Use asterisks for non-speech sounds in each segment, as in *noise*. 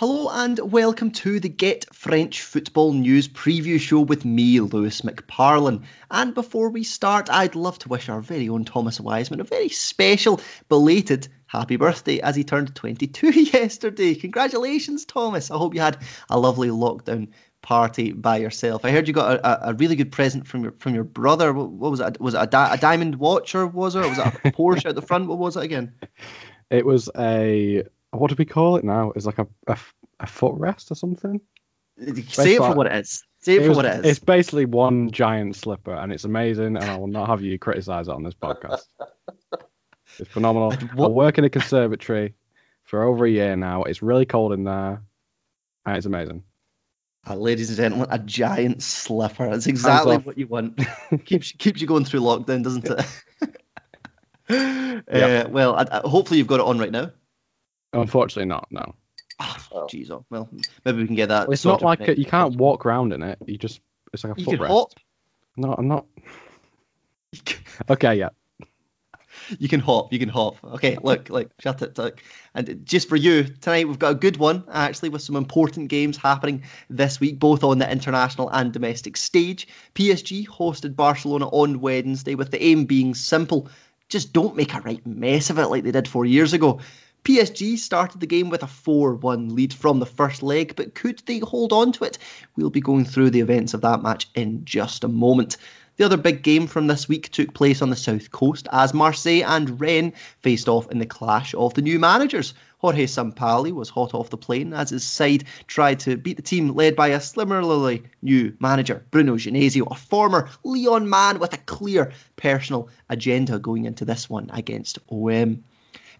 Hello and welcome to the Get French Football News preview show with me, Lewis McParlin. And before we start, I'd love to wish our very own Thomas Wiseman a very special, belated happy birthday as he turned 22 *laughs* yesterday. Congratulations, Thomas. I hope you had a lovely lockdown party by yourself. I heard you got a, a really good present from your from your brother. What, what was it? Was it a, di- a diamond watch or was it? Was it a Porsche at the front? What was it again? *laughs* It was a what do we call it now? It's like a a, a footrest or something. Say it for what it is. Say it, it for was, what it is. It's basically one giant slipper, and it's amazing. And I will not have you criticize it on this podcast. *laughs* it's phenomenal. I work in a conservatory for over a year now. It's really cold in there, and it's amazing. Uh, ladies and gentlemen, a giant slipper. That's exactly what you want. *laughs* keeps keeps you going through lockdown, doesn't it? yep. *laughs* uh, well, I, I, hopefully you've got it on right now. Unfortunately, not. No. Ah, oh, jeez. Oh, well, maybe we can get that. It's not like a, you can't walk around in it. You just it's like a you footrest. Can hop. No, I'm not. *laughs* okay, yeah. You can hop. You can hop. Okay, look, look, shut it, look. And just for you tonight, we've got a good one actually, with some important games happening this week, both on the international and domestic stage. PSG hosted Barcelona on Wednesday, with the aim being simple: just don't make a right mess of it like they did four years ago. PSG started the game with a 4 1 lead from the first leg, but could they hold on to it? We'll be going through the events of that match in just a moment. The other big game from this week took place on the south coast as Marseille and Rennes faced off in the clash of the new managers. Jorge Sampaoli was hot off the plane as his side tried to beat the team led by a similarly new manager, Bruno Genesio, a former Lyon man with a clear personal agenda going into this one against OM.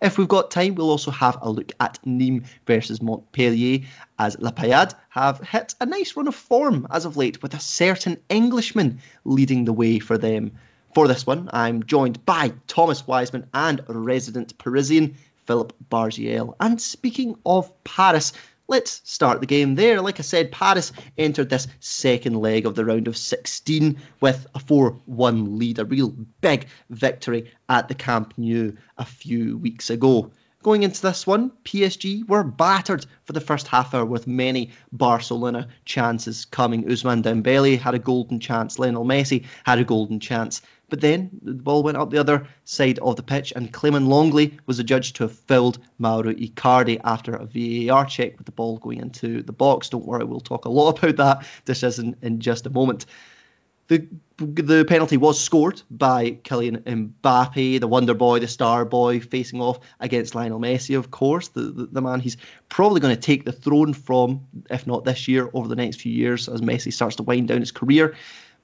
If we've got time, we'll also have a look at Nîmes versus Montpellier, as La Paillade have hit a nice run of form as of late, with a certain Englishman leading the way for them. For this one, I'm joined by Thomas Wiseman and resident Parisian Philip Bargiel. And speaking of Paris, let's start the game there. Like I said, Paris entered this second leg of the round of 16 with a 4 1 lead, a real big victory at the Camp Nou a few weeks ago. Going into this one, PSG were battered for the first half hour with many Barcelona chances coming. Ousmane Dembele had a golden chance, Lionel Messi had a golden chance. But then the ball went up the other side of the pitch, and Clement Lenglet was adjudged to have fouled Mauro Icardi after a VAR check with the ball going into the box. Don't worry, we'll talk a lot *laughs* about that decision in just a moment. The, the penalty was scored by Kylian Mbappe, the wonder boy, the star boy, facing off against Lionel Messi, of course, the, the, the man he's probably going to take the throne from, if not this year, over the next few years as Messi starts to wind down his career.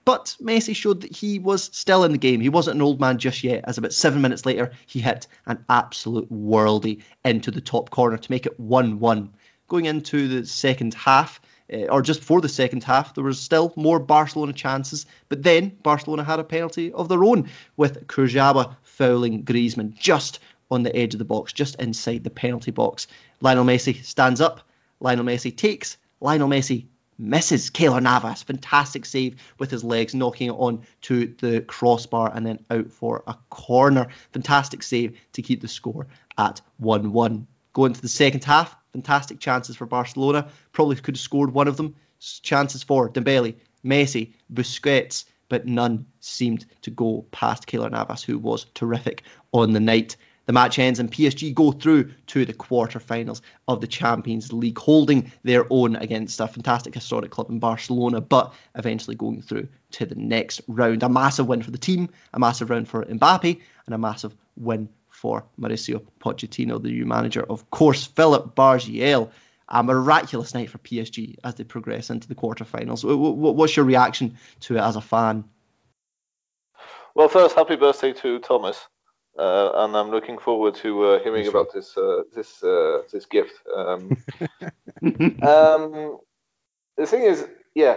But Messi showed that he was still in the game. He wasn't an old man just yet, as about seven minutes later, he hit an absolute worldie into the top corner to make it 1 1. Going into the second half, uh, or just before the second half, there was still more Barcelona chances, but then Barcelona had a penalty of their own with Kurzawa fouling Griezmann just on the edge of the box, just inside the penalty box. Lionel Messi stands up, Lionel Messi takes, Lionel Messi misses Keylor Navas. Fantastic save with his legs, knocking it on to the crossbar and then out for a corner. Fantastic save to keep the score at 1 1. Going to the second half, fantastic chances for Barcelona. Probably could have scored one of them. Chances for Dembele, Messi, Busquets, but none seemed to go past Keylor Navas, who was terrific on the night. The match ends and PSG go through to the quarter-finals of the Champions League, holding their own against a fantastic historic club in Barcelona, but eventually going through to the next round. A massive win for the team, a massive round for Mbappe, and a massive win for Mauricio Pochettino, the new manager. Of course, Philip Bargiel. A miraculous night for PSG as they progress into the quarterfinals. What's your reaction to it as a fan? Well, first, happy birthday to Thomas. Uh, and I'm looking forward to uh, hearing about this uh, this uh, this gift. Um, *laughs* um, the thing is, yeah,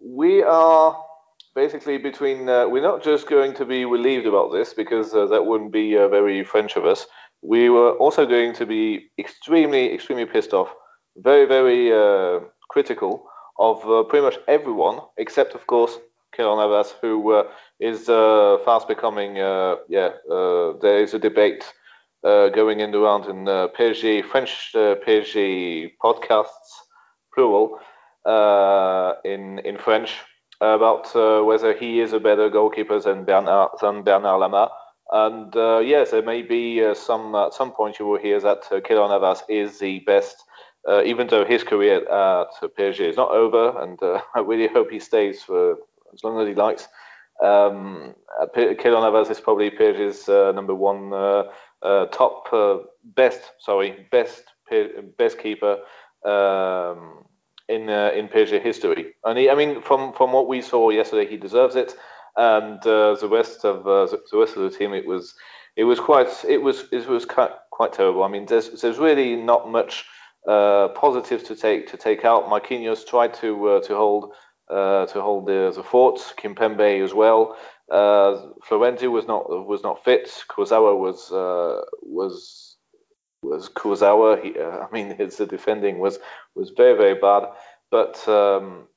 we are basically between. Uh, we're not just going to be relieved about this because uh, that wouldn't be very French of us. We were also going to be extremely, extremely pissed off, very, very critical of pretty much everyone, except of course Keylor Navas, who uh, is uh, fast becoming, uh, yeah, there is a debate going in around in PSG, French PSG podcasts, plural, in in French about whether he is a better goalkeeper than Bernard than Bernard Lama. And uh, yes, there may be uh, some at some point you will hear that uh, Keylor Navas is the best, uh, even though his career at PSG is not over, and *laughs* I really hope he stays for as long as he likes. Um, Keylor Navas is probably PSG's uh, number one uh, uh, top uh, best, sorry, best best keeper um, in uh, in PSG history. And he, I mean, from from what we saw yesterday, he deserves it. And uh, the rest of uh, the rest of the team, it was it was quite it was it was quite, quite terrible. I mean, there's there's really not much uh, positive to take to take out. Marquinhos tried to uh, to hold uh, to hold the, the fort. Kimpembe as well. Uh, Florenzi was not was not fit. Kurzawa was uh, was was Kurzawa. He, uh, *laughs* I mean, *laughs* his defending was was very very bad. But um,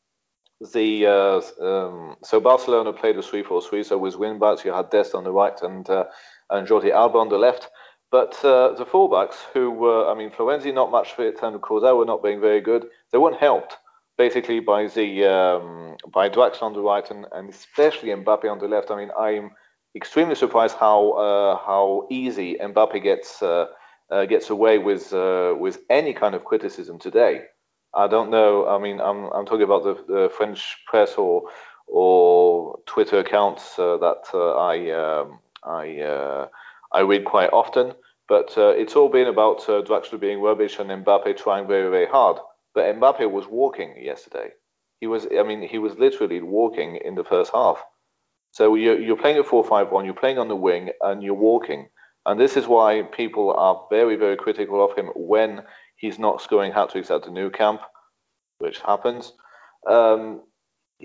the uh, um, so Barcelona played a 3-4-3, so with wing backs you had Dest on the right and uh, and Jordi Alba on the left. But uh, the fullbacks, who were, I mean, Florenzi not much fit and Kurzawa not being very good, they weren't helped basically by the um, by Draxler on the right and, and especially Mbappe on the left. I mean, I'm extremely surprised how uh, how easy Mbappe gets uh, uh, gets away with uh, with any kind of criticism today. I don't know. I mean, I'm I'm talking about the, the French press or or Twitter accounts uh, that uh, I um, I I read quite often. But it's all been about Draxler being rubbish and Mbappe trying very very hard. But Mbappe was walking yesterday. He was, I mean, he was literally walking in the first half. So you're, you're playing at 4 5 1, you're playing on the wing, and you're walking. And this is why people are very, very critical of him when he's not scoring hat tricks at the Nou Camp, which happens. Um,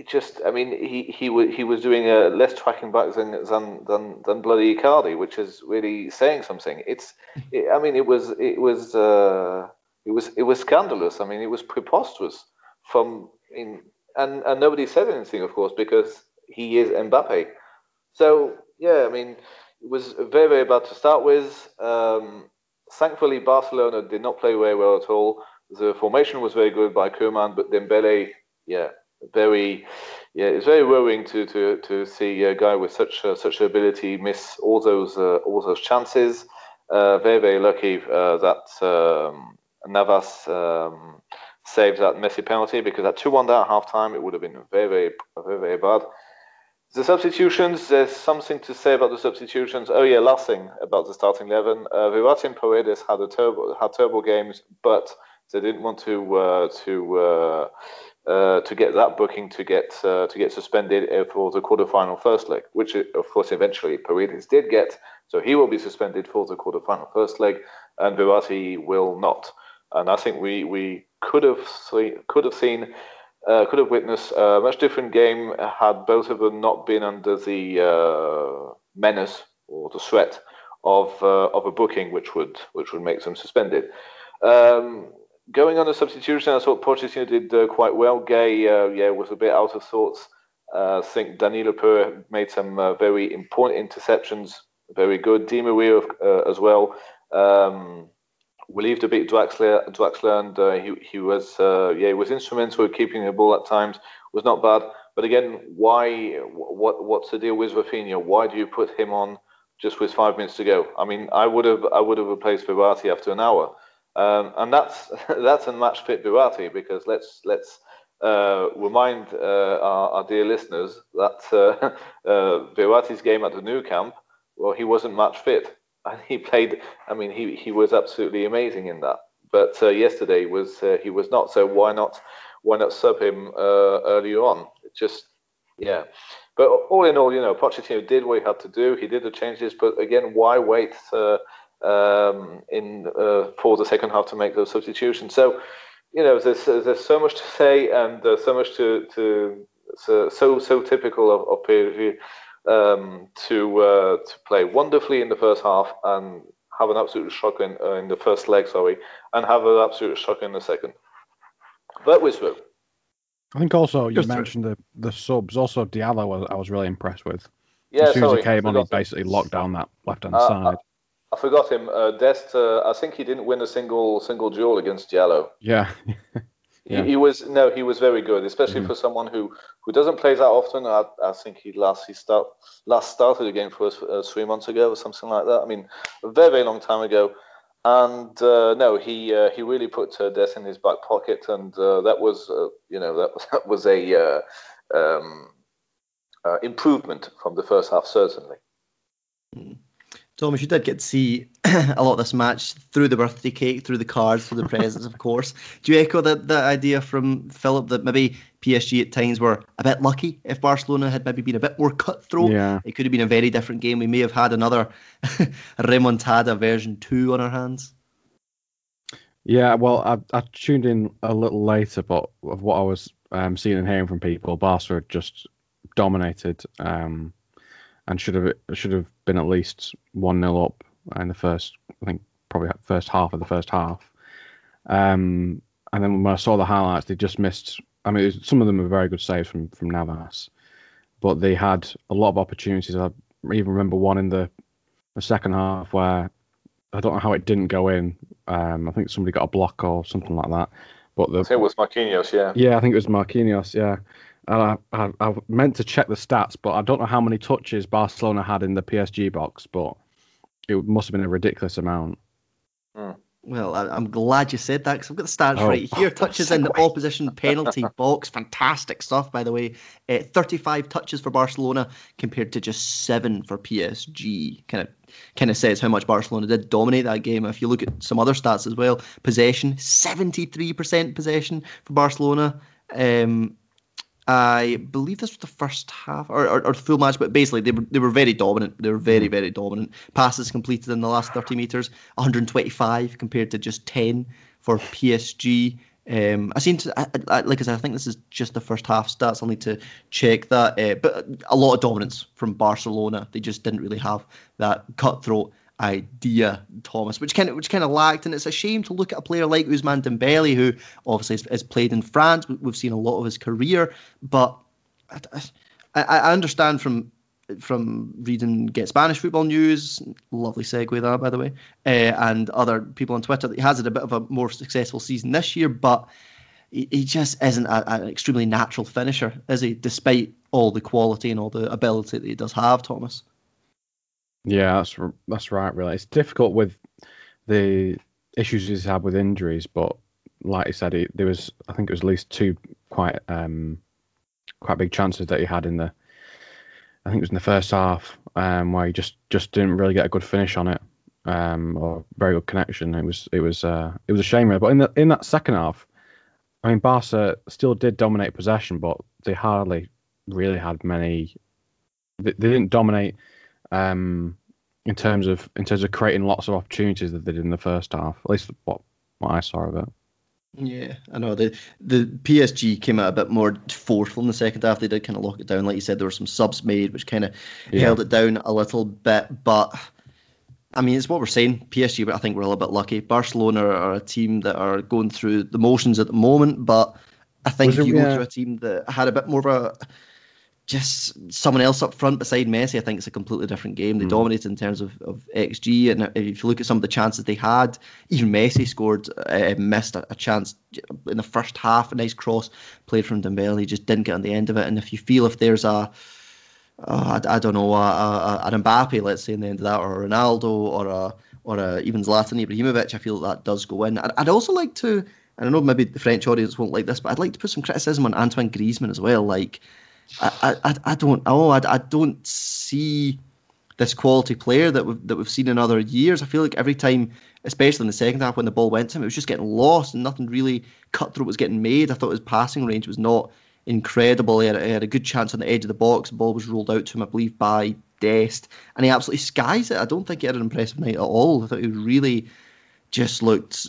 just, I mean, he he, he was doing uh, less tracking back than, than than than bloody Icardi, which is really saying something. It's, it, I mean, it was it was. Uh, it was it was scandalous. I mean, it was preposterous. From in and and nobody said anything, of course, because he is Mbappe. So yeah, I mean, it was very very bad to start with. Um, thankfully, Barcelona did not play very well at all. The formation was very good by Koeman, but Dembele, yeah, very, yeah, it's very worrying to to to see a guy with such uh, such ability miss all those uh, all those chances. Uh, very very lucky uh, that um, Navas um, saved that Messi penalty because at 2 1 down at half time, it would have been very, very, very, very bad. The substitutions, there's something to say about the substitutions. Oh, yeah, last thing about the starting 11. Uh, Verratti and Paredes had, a turbo, had turbo games, but they didn't want to uh, to uh, uh, to get that booking to get uh, to get suspended for the quarterfinal first leg, which of course eventually Paredes did get. So he will be suspended for the quarterfinal first leg, and Verratti will not and I think we we could have could have seen uh, could have witnessed a much different game had both of them not been under the uh, menace or the threat of uh, of a booking, which would which would make them suspended. Um, going on the substitution, I thought Pochettino did uh, quite well. Gueye, uh, yeah, was a bit out of sorts. Uh, I think Danilo Pereira made some very important interceptions, very good. Di Maria as well. Um, relieved a bit Draxler, Draxler and uh, he, he was uh, yeah he was instrumental in keeping the ball at times. Was not bad, but again, why? What what's the deal with Rafinha? Why do you put him on just with five minutes to go? I mean, I would have I would have replaced Verratti after an hour, um, and that's *laughs* that's a match fit Verratti because let's let's. Uh, remind uh, our, our, dear listeners that uh, *laughs* uh, game at the Nou Camp, well, he wasn't match fit *laughs* and he played. I mean, he he was absolutely amazing in that. But uh, yesterday was uh, he was not. So why not why not sub him uh, earlier on? Just yeah. But all in all, you know, Pochettino did what he had to do. He did the changes, but again, why wait uh, um, in uh, for the second half to make those substitutions? So you know, there's there's so much to say and uh, so much to to so so, typical of, of PSG um, to uh, to play wonderfully in the first half and have an absolute shock in, uh, in the first leg, sorry, and have an absolute shock in the second. But we're through. I think also you Just mentioned the the subs. Also Diallo, was, I was really impressed with. Yeah, as soon sorry, as he came on, he basically locked down that left hand uh, side. I forgot him. Uh, Dest, uh, I think he didn't win a single single duel against Diallo. Yeah. *laughs* yeah. He, he, was no, he was very good, especially mm. for someone who, who doesn't play that often. I, I think he last he start last started a game for us uh, three months ago or something like that. I mean, a very very long time ago. And uh, no, he uh, he really put uh, Dest in his back pocket, and uh, that was uh, you know that was, *laughs* that was a uh, um, improvement from the first half certainly. Mm. Thomas, you did get to see *clears throat* a lot of this match through the birthday cake, through the cards, through the presents, of course. Do you echo that, that idea from Philip that maybe PSG at times were a bit lucky? If Barcelona had maybe been a bit more cutthroat, yeah. it could have been a very different game. We may have had another *laughs* remontada version 2 on our hands. Yeah, well, I, I tuned in a little later, but of what I was um, seeing and hearing from people, Barca just dominated. Um, and should have should have been at least one 0 up in the first. I think probably first half of the first half. Um, and then when I saw the highlights, they just missed. I mean, was, some of them were very good saves from from Navas, but they had a lot of opportunities. I even remember one in the the second half where I don't know how it didn't go in. Um, I think somebody got a block or something like that. But the, it was Marquinhos, yeah. Yeah, I think it was Marquinhos, yeah. I, I, I meant to check the stats, but I don't know how many touches Barcelona had in the PSG box, but it must have been a ridiculous amount. Hmm. Well, I, am glad you said that because I've got the stats oh. right here. Touches in the *laughs* opposition penalty box. Fantastic stuff, by the way. Uh, 35 touches for Barcelona compared to just seven for PSG. Kind of, kind of says how much Barcelona did dominate that game. If you look at some other stats as well, possession, 73% possession for Barcelona. Um, I believe this was the first half or, or, or, full match, but basically they were they were very dominant. They were very mm-hmm. very dominant. Passes completed in the last 30 meters, 125 compared to just 10 for PSG. Um, I seem to I, I, like I said, I think this is just the first half stats. I'll need to check that, uh, but a lot of dominance from Barcelona. They just didn't really have that cutthroat idea, Thomas, which kind of which kind of lacked, and it's a shame to look at a player like Ousmane Dembele, who obviously has, has played in France. We've seen a lot of his career, but I, I, understand from from reading Get Spanish Football News, lovely segue that by the way, uh, and other people on Twitter that he has had a bit of a more successful season this year, but he just isn't an extremely natural finisher, is he? Despite all the quality and all the ability that he does have, Thomas. Yeah, that's that's right. Really, it's difficult with the issues he's had with injuries, but like you said, he, there was I think it was at least two quite um quite big chances that he had in the I think it was in the first half um where he just just didn't really get a good finish on it um or very good connection. It was it was uh it was a shame really. But in the in that second half, I mean Barca still did dominate possession, but they hardly really had many. They, they didn't dominate um, in terms of in terms of creating lots of opportunities that they did in the first half. At least what what I saw of it. Yeah, I know the the PSG came out a bit more forceful in the second half. They did kind of lock it down, like you said. There were some subs made, which kind of yeah. held it down a little bit. But I mean, it's what we're saying. PSG, but I think we're a little bit lucky. Barcelona are a team that are going through the motions at the moment, but I think if you go to a team that had a bit more of a just someone else up front beside Messi, I think it's a completely different game. They mm. dominated in terms of, of XG, and if you look at some of the chances they had, even Messi scored, uh, missed a, a, chance in the first half. A nice cross played from Dembele, he just didn't get on the end of it. And if you feel if there's a uh, I, I, don't know, a, a, an Mbappe, let's say, in the end of that, or a Ronaldo, or a, or a, even Zlatan Ibrahimovic, I feel that, that does go in. I'd, I'd also like to, and I know maybe the French audience won't like this, but I'd like to put some criticism on Antoine Griezmann as well. Like, I, I, I don't know. I, I don't see this quality player that we've that we've seen in other years. I feel like every time, especially in the second half when the ball went to him, it was just getting lost and nothing really cutthroat was getting made. I thought his passing range was not incredible. He had, he had a good chance on the edge of the box. The ball was rolled out to him, I believe, by Dest, and he absolutely skies it. I don't think he had an impressive night at all. I thought he was really just looked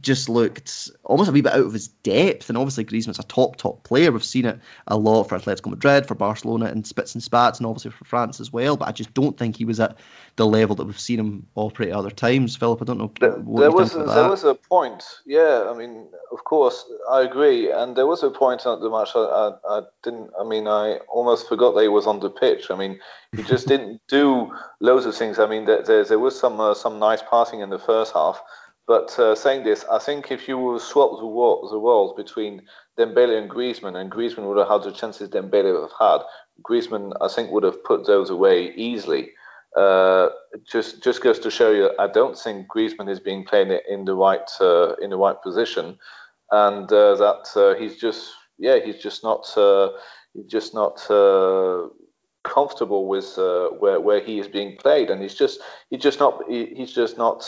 just looked almost a wee bit out of his depth. And obviously Griezmann's a top top player. We've seen it a lot for Atletico Madrid, for Barcelona, and spits and spats, and obviously for France as well. But I just don't think he was at the level that we've seen him operate at other times. Philip, I don't know. There, there was a, there was a point. Yeah, I mean, of course, I agree. And there was a point at the match. I, I, I didn't. I mean, I almost forgot that he was on the pitch. I mean, he just *laughs* didn't do loads of things. I mean, there, there, there was some uh, some nice passing in the first half. But uh, saying this, I think if you swap the, the roles between Dembele and Griezmann, and Griezmann would have had the chances Dembele would have had, Griezmann, I think, would have put those away easily. Uh, just just goes to show you, I don't think Griezmann is being played in the right uh, in the right position, and uh, that uh, he's just yeah he's just not uh, he's just not comfortable with where where he is being played, and he's just he's just not he, he's just not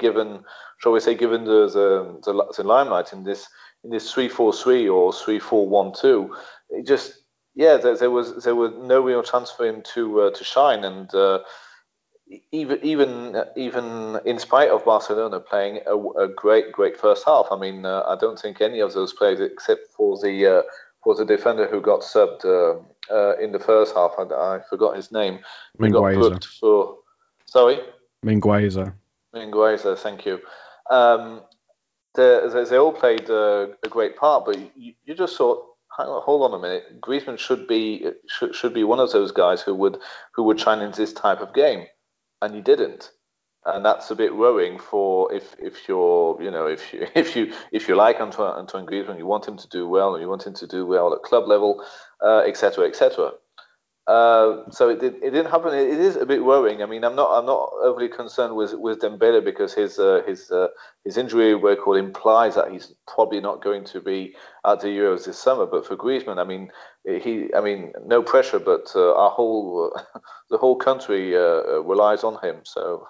given shall we say, given the the, the, the limelight in this in this three four three or three four one two, it just yeah, there, there, was there was no real chance for him to to shine, and even even even in spite of Barcelona playing a, a great great first half, I mean, uh, I don't think any of those players, except for the uh, for the defender who got subbed uh, uh, in the first half, I, I forgot his name. Mingueza. got booked for sorry. Mingueza. Mingueza, thank you. Um, they, they, all played uh, a great part, but you, you just thought, hold on a minute, Griezmann should be should, should be one of those guys who would who would shine in this type of game, and he didn't, and that's a bit worrying for if if you're you know if you *laughs* if you if you like Antoine, Antoine Griezmann, you want him to do well, and you want him to do well at club level, etc. Uh, etc. Et uh, so it, did, it didn't happen. It is a bit worrying. I mean, I'm not I'm not overly concerned with with Dembele because his uh, his uh, his injury record implies that he's probably not going to be at the Euros this summer. But for Griezmann, I mean, he I mean, no pressure, but uh, our whole *laughs* the whole country uh, relies on him. So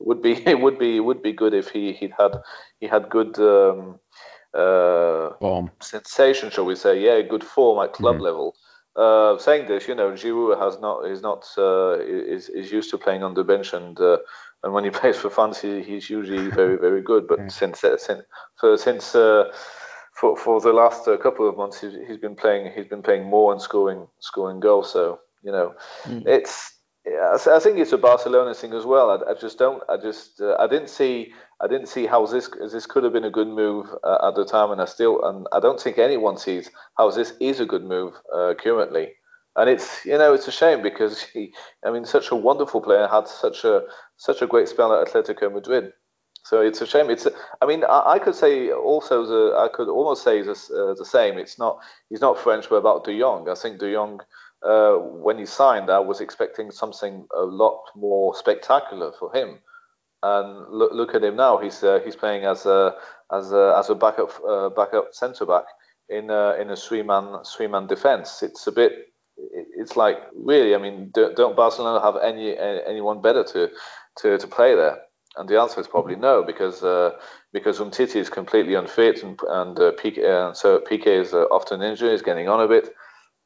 it would be *laughs* it would be it would be good if he he had he had good. Um, form sensation, shall we say? Yeah, good form at club mm. level uh, saying this, you know, Giroud has not is not uh, is is used to playing on the bench, and uh, and when he *laughs* plays for France, he, he's usually very very good. But yeah. since uh, since for since uh, for for the last uh, couple of months, he's, he's been playing he's been playing more and scoring scoring goals. So you know, mm. it's yeah, I think it's a Barcelona thing as well. I, I just don't. I just. Uh, I didn't see. I didn't see how this this could have been a good move uh, at the time, and I still. And I don't think anyone sees how this is a good move uh, currently. And it's you know it's a shame because *laughs* he. I mean, such a wonderful player had such a such a great spell at Atletico Madrid. So it's a shame. It's. I mean, I, I could say also the. I could almost say this, uh, the same. It's not. He's not French. But about De Jong, I think De Jong uh, when he signed, I was expecting something a lot more spectacular for him. And look, look at him now. He's uh, he's playing as a as a as a backup uh, backup centre back in a, in a three man three man defence. It's a bit. It's like really. I mean, don't Barcelona have any anyone better to to, to play there? And the answer is probably no, because uh, because Umtiti is completely unfit, and and uh, Piqué, uh, so Piqué is uh, often injured, is getting on a bit.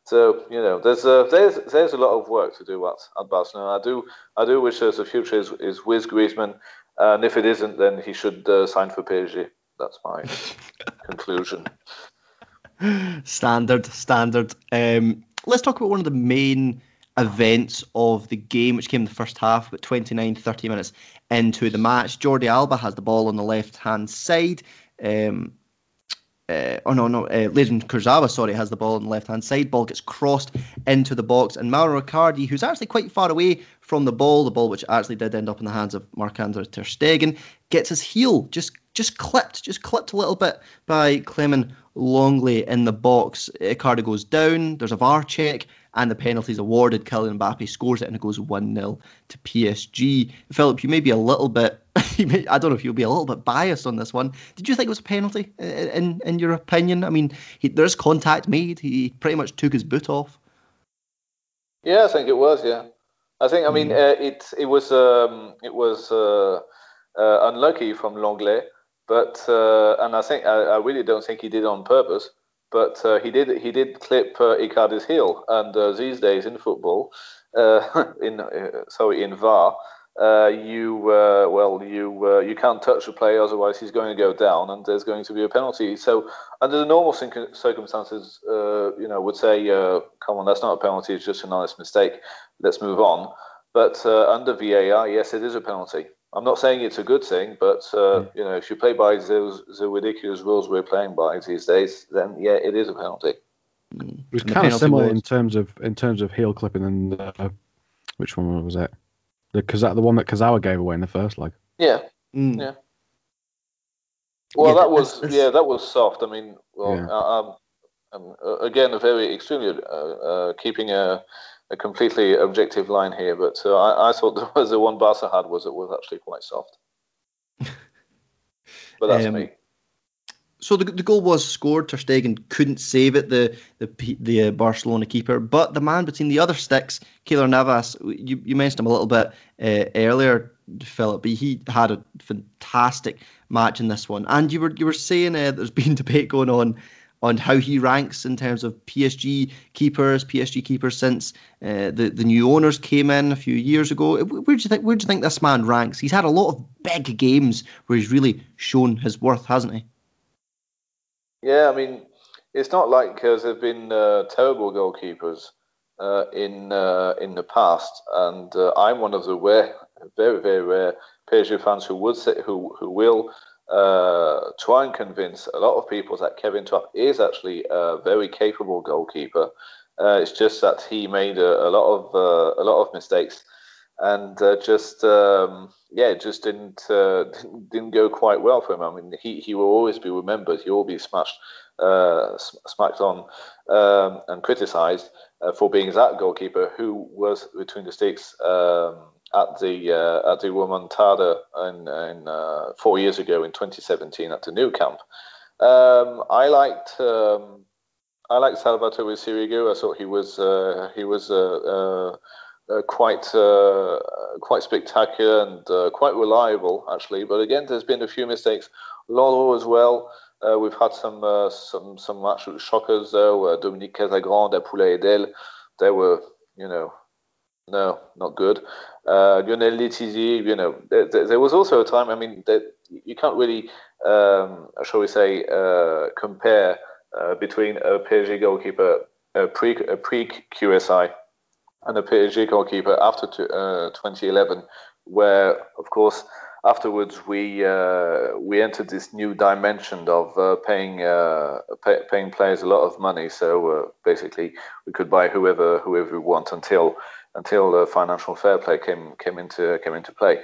So you know, there's a, there's there's a lot of work to do at, at Barcelona. I do I do wish there's a future is is with Griezmann, and if it isn't, then he should uh, sign for PSG. That's my *laughs* conclusion. Standard, standard. Um, let's talk about one of the main events of the game, which came in the first half, but 29, 30 minutes into the match. Jordi Alba has the ball on the left hand side. Um, uh, oh no, no, uh, Legend Kurzawa, sorry, has the ball on the left hand side. Ball gets crossed into the box, and Mauro Icardi, who's actually quite far away from the ball, the ball which actually did end up in the hands of Marc-Andre ter Stegen, gets his heel just just clipped, just clipped a little bit by Clement Lenglet in the box. Icardi goes down. There's a VAR check, and the penalty is awarded. Kylian Mbappe scores it, and it goes one 0 to PSG. Philip, you may be a little bit *laughs* I don't know if you'll be a little bit biased on this one. Did you think it was a penalty in in your opinion? I mean, he, there's contact made. He pretty much took his boot off. Yeah, I think it was. Yeah, I think. I mean, mm. uh, it it was um, it was uh, uh, unlucky from Lenglet, but uh, and I think I, I, really don't think he did on purpose. But uh, he did he did clip uh, Icardi's heel, and these days in football, *laughs* in sorry in VAR uh, you uh, well you uh, you can't touch the player otherwise he's going to go down and there's going to be a penalty. So under the normal circumstances uh, you know would say uh, come on that's not a penalty it's just an honest mistake let's move on. But uh, under VAR yes it is a penalty I'm not saying it's a good thing but mm. you know if you play by those the ridiculous rules we're playing by these days then yeah it is a penalty it was kind of similar was... in terms of in terms of heel clipping and which one was it the the one that Kurzawa gave away in the first leg. Yeah. Mm. Yeah. Well, yeah, that was yeah, that was soft. I mean, well, yeah. um, um, uh, again, a very extremely uh, uh, keeping a, a completely objective line here, but uh, I, I thought *laughs* the, the one Barca had was it was actually quite soft. *laughs* but that's um, me so the, the goal was scored. Ter Stegen couldn't save it, the the the uh, Barcelona keeper. But the man between the other sticks, Keylor Navas, you, you mentioned him a little bit uh, earlier, Philip. but He had a fantastic match in this one. And you were you were saying uh, there's been *laughs* debate going on on how he ranks in terms of PSG keepers, PSG keepers since uh, the the new owners came in a few years ago. Where do you think where do you think this man ranks? He's had a lot of big games where he's really shown his worth, hasn't he? Yeah, I mean, it's not like there've been uh, terrible goalkeepers uh, in uh, in the past, and uh, I'm one of the rare, very very rare PSG fans who would say who who will uh, try and convince a lot of people that Kevin Trapp is actually a very capable goalkeeper. it's just that he made a, a lot of a lot of mistakes and uh, just um, yeah, just didn't, uh, *laughs* didn't, didn't go quite well for him. I mean, he, he will always be remembered. He will be smashed, uh, smacked on um, and criticised uh, for being that goalkeeper who was between the sticks um, at the uh, at the remontada in, in uh, four years ago in 2017 at the new Camp. Um, I liked. Um, I liked Salvatore Sirigu. I thought he was he was uh, quite uh, quite spectacular and uh, quite reliable actually. But again, there's been a few mistakes. Lolo as well. Uh, we've had some uh, some some absolute shockers though. Dominique Casagrande, Apoula Edel, they were you know no not good. Lionel Letizi, you know there, there, was also a time. I mean that you can't really um, shall we say compare between a PSG goalkeeper a pre pre QSI and a PSG goalkeeper after uh, 2011, where of course afterwards we uh, we entered this new dimension of uh, paying uh, pay, paying players a lot of money. So uh, basically, we could buy whoever whoever we want until until the financial fair play came came into came into play.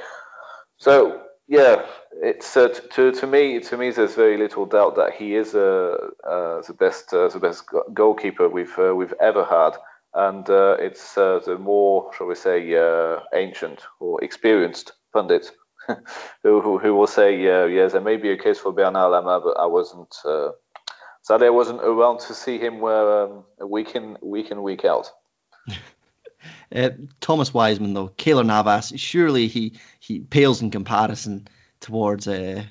So yeah, it's uh, to to me to me there's very little doubt that he is uh, the best the best goalkeeper we've we've ever had and uh, it's uh, the more, shall we say, uh, ancient or experienced pundits *laughs* who, who, who will say, uh, yes, there may be a case for Bernard Lama, but I wasn't. Uh, sadly, I wasn't around to see him um, week in week in week out. *laughs* Uh, Thomas Wiseman, though, Keylor Navas, surely he he pales in comparison towards uh,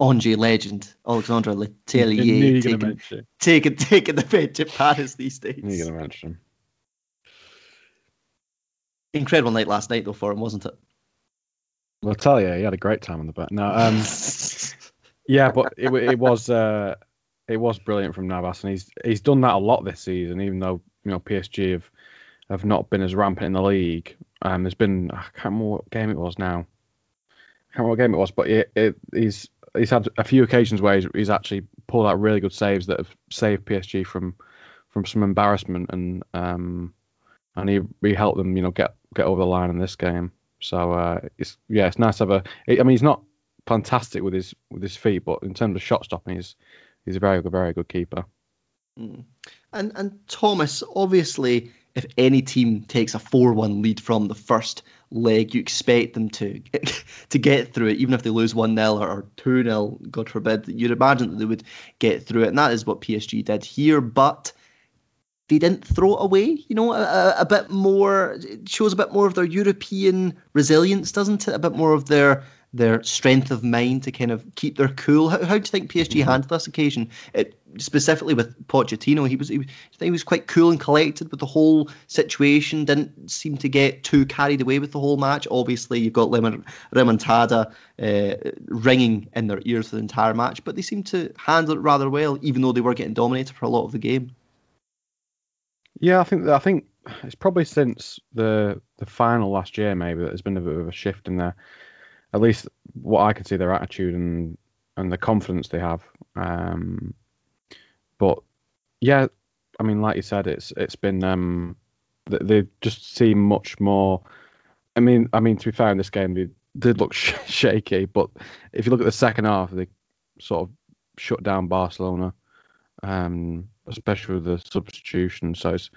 Angers legend Alexandre Letellier taking, taking, taking the bench at Paris these days. You're going to mention him. Incredible night last night though for him, wasn't it? Well, I'll tell you, he had a great time on the back. No, um, *laughs* yeah, but it, it was uh, it was brilliant from Navas, and he's he's done that a lot this season. Even though you know PSG have have not been as rampant in the league. Um, there's been I can't remember what game it was now. I can't remember what game it was, but it, it, he's he's had a few occasions where he's, he's actually pulled out really good saves that have saved PSG from from some embarrassment and um and he he helped them you know get get over the line in this game. So uh, it's yeah, it's nice to have a. I mean, he's not fantastic with his with his feet, but in terms of shot stopping, he's he's a very good, very good keeper. Mm. And and Thomas, obviously, if any team takes a four-one lead from the first leg, you expect them to *laughs* to get through it, even if they lose one 0 or two 0 God forbid. You'd imagine that they would get through it, and that is what PSG did here. But they didn't throw it away. You know, a, a, bit more it shows a bit more of their European resilience, doesn't it? A bit more of their their strength of mind to kind of keep their cool. How, how do you think PSG mm-hmm. handled this occasion? It specifically with Pochettino, he was, he was he was quite cool and collected with the whole situation. Didn't seem to get too carried away with the whole match. Obviously, you've got Remontada uh, ringing in their ears for the entire match, but they seemed to handle it rather well, even though they were getting dominated for a lot of the game. Yeah, I think I think it's probably since the the final last year maybe that there's been a bit of a shift in there. At least what I can see their attitude and and the confidence they have. Um, but yeah, I mean, like you said, it's it's been um, they just seem much more. I mean, I mean to be fair in this game, they did look *laughs* sh- shaky, but if you look at the second half, they sort of shut down Barcelona, um, especially with the substitution. So it's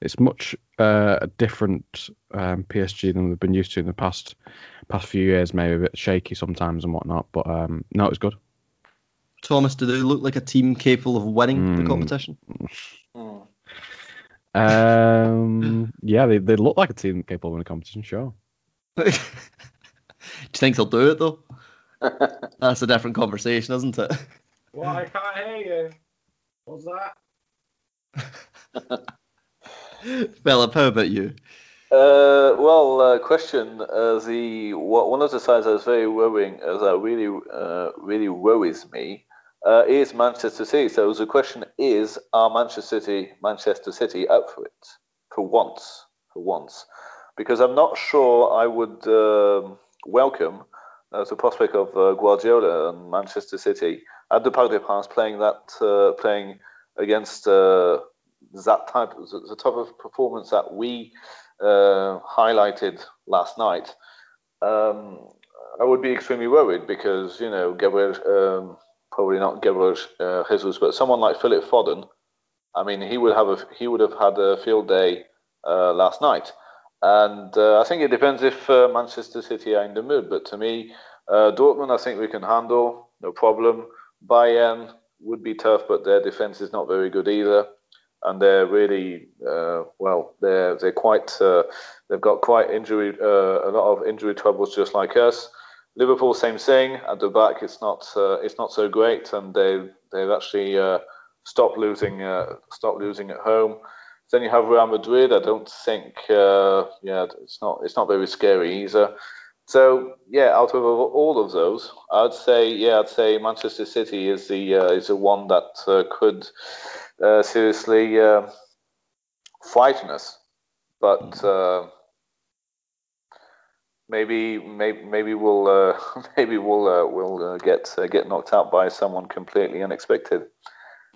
it's much uh, a different um, PSG than we've been used to in the past past few years. Maybe a bit shaky sometimes and whatnot, but um, no, it was good. Thomas, do they look like a team capable of winning mm. the hmm. competition? *laughs* Um, yeah, they, they look like a team capable of winning the competition, sure. *laughs* do you think they'll do it though? *laughs* That's a different conversation, isn't it? Well, I can't hear you. What's that? *laughs* Philip, how about you? Uh, well, uh, question: uh, the one of the sides that's very worrying, uh, that really uh, really worries me, uh, is Manchester City. So the question is: Are Manchester City Manchester City up for it for once? For once, because I'm not sure I would um, welcome the prospect of Guardiola and Manchester City at the Parc des Princes playing that playing against that type, the type of performance that we uh, highlighted last night, um, I would be extremely worried because you know Gabriel, um, probably not Gabriel uh, Jesus, but someone like Philip Foden. I mean, he would have a he would have had a field day uh, last night, and uh, I think it depends if uh, Manchester City are in the mood. But to me, uh, Dortmund, I think we can handle no problem. Bayern would be tough, but their defense is not very good either and they're really uh, well. They're they're quite. Uh, they've got quite injury, uh, a lot of injury troubles, just like us. Liverpool, same thing. At the back, it's not uh, it's not so great, and they they've actually uh, stopped losing uh, stopped losing at home. Then you have Real Madrid. I don't think yeah, it's not it's not very scary either. So yeah, out of all of those, I'd say yeah, I'd say Manchester City is the is the one that could uh, seriously uh, frighten us. But uh, maybe, maybe, maybe we'll, uh, *laughs* maybe we'll, uh, we'll uh, get get knocked out by someone completely unexpected.